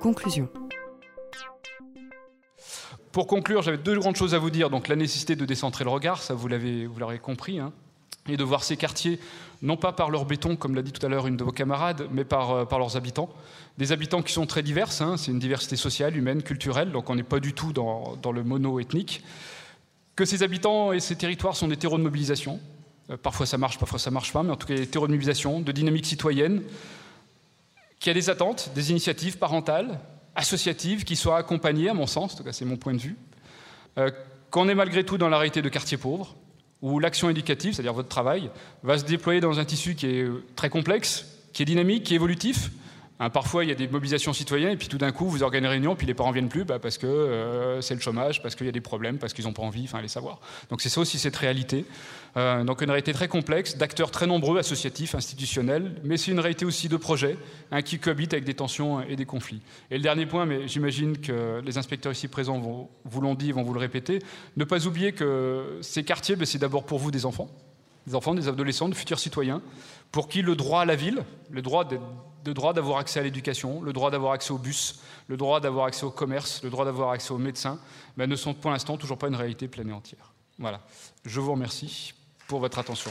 Conclusion. Pour conclure, j'avais deux grandes choses à vous dire. Donc la nécessité de décentrer le regard, ça vous l'avez, l'aurez compris, hein, et de voir ces quartiers non pas par leur béton, comme l'a dit tout à l'heure une de vos camarades, mais par, euh, par leurs habitants. Des habitants qui sont très divers, hein, c'est une diversité sociale, humaine, culturelle, donc on n'est pas du tout dans, dans le mono-ethnique. Que ces habitants et ces territoires sont des terreaux de mobilisation. Euh, parfois ça marche, parfois ça marche pas, mais en tout cas des terreaux de mobilisation, de dynamique citoyenne, qui a des attentes, des initiatives parentales, associatives qui soient accompagnées, à mon sens, en tout cas c'est mon point de vue, euh, qu'on est malgré tout dans la réalité de quartiers pauvres, où l'action éducative, c'est-à-dire votre travail, va se déployer dans un tissu qui est euh, très complexe, qui est dynamique, qui est évolutif, Hein, parfois, il y a des mobilisations citoyennes, et puis tout d'un coup, vous organisez une réunion, puis les parents viennent plus bah, parce que euh, c'est le chômage, parce qu'il y a des problèmes, parce qu'ils n'ont pas envie, enfin, les savoir. Donc c'est ça aussi cette réalité. Euh, donc une réalité très complexe, d'acteurs très nombreux, associatifs, institutionnels, mais c'est une réalité aussi de projets hein, qui cohabitent avec des tensions et des conflits. Et le dernier point, mais j'imagine que les inspecteurs ici présents vont, vous l'ont dit, vont vous le répéter, ne pas oublier que ces quartiers, ben, c'est d'abord pour vous des enfants, des enfants, des adolescents, de futurs citoyens, pour qui le droit à la ville, le droit d'avoir accès à l'éducation, le droit d'avoir accès au bus, le droit d'avoir accès au commerce, le droit d'avoir accès aux médecins, ben, ne sont pour l'instant toujours pas une réalité pleine et entière. Voilà. Je vous remercie pour votre attention.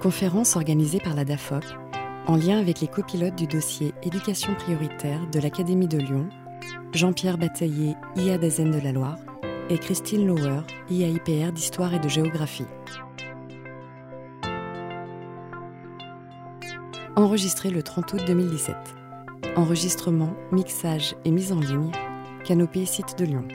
Conférence organisée par la DAFOP en lien avec les copilotes du dossier Éducation prioritaire de l'Académie de Lyon, Jean-Pierre Bataillé, IA d'Azen de la Loire, et Christine Lauer, IAIPR d'Histoire et de Géographie. Enregistré le 30 août 2017. Enregistrement, mixage et mise en ligne, Canopée Site de Lyon.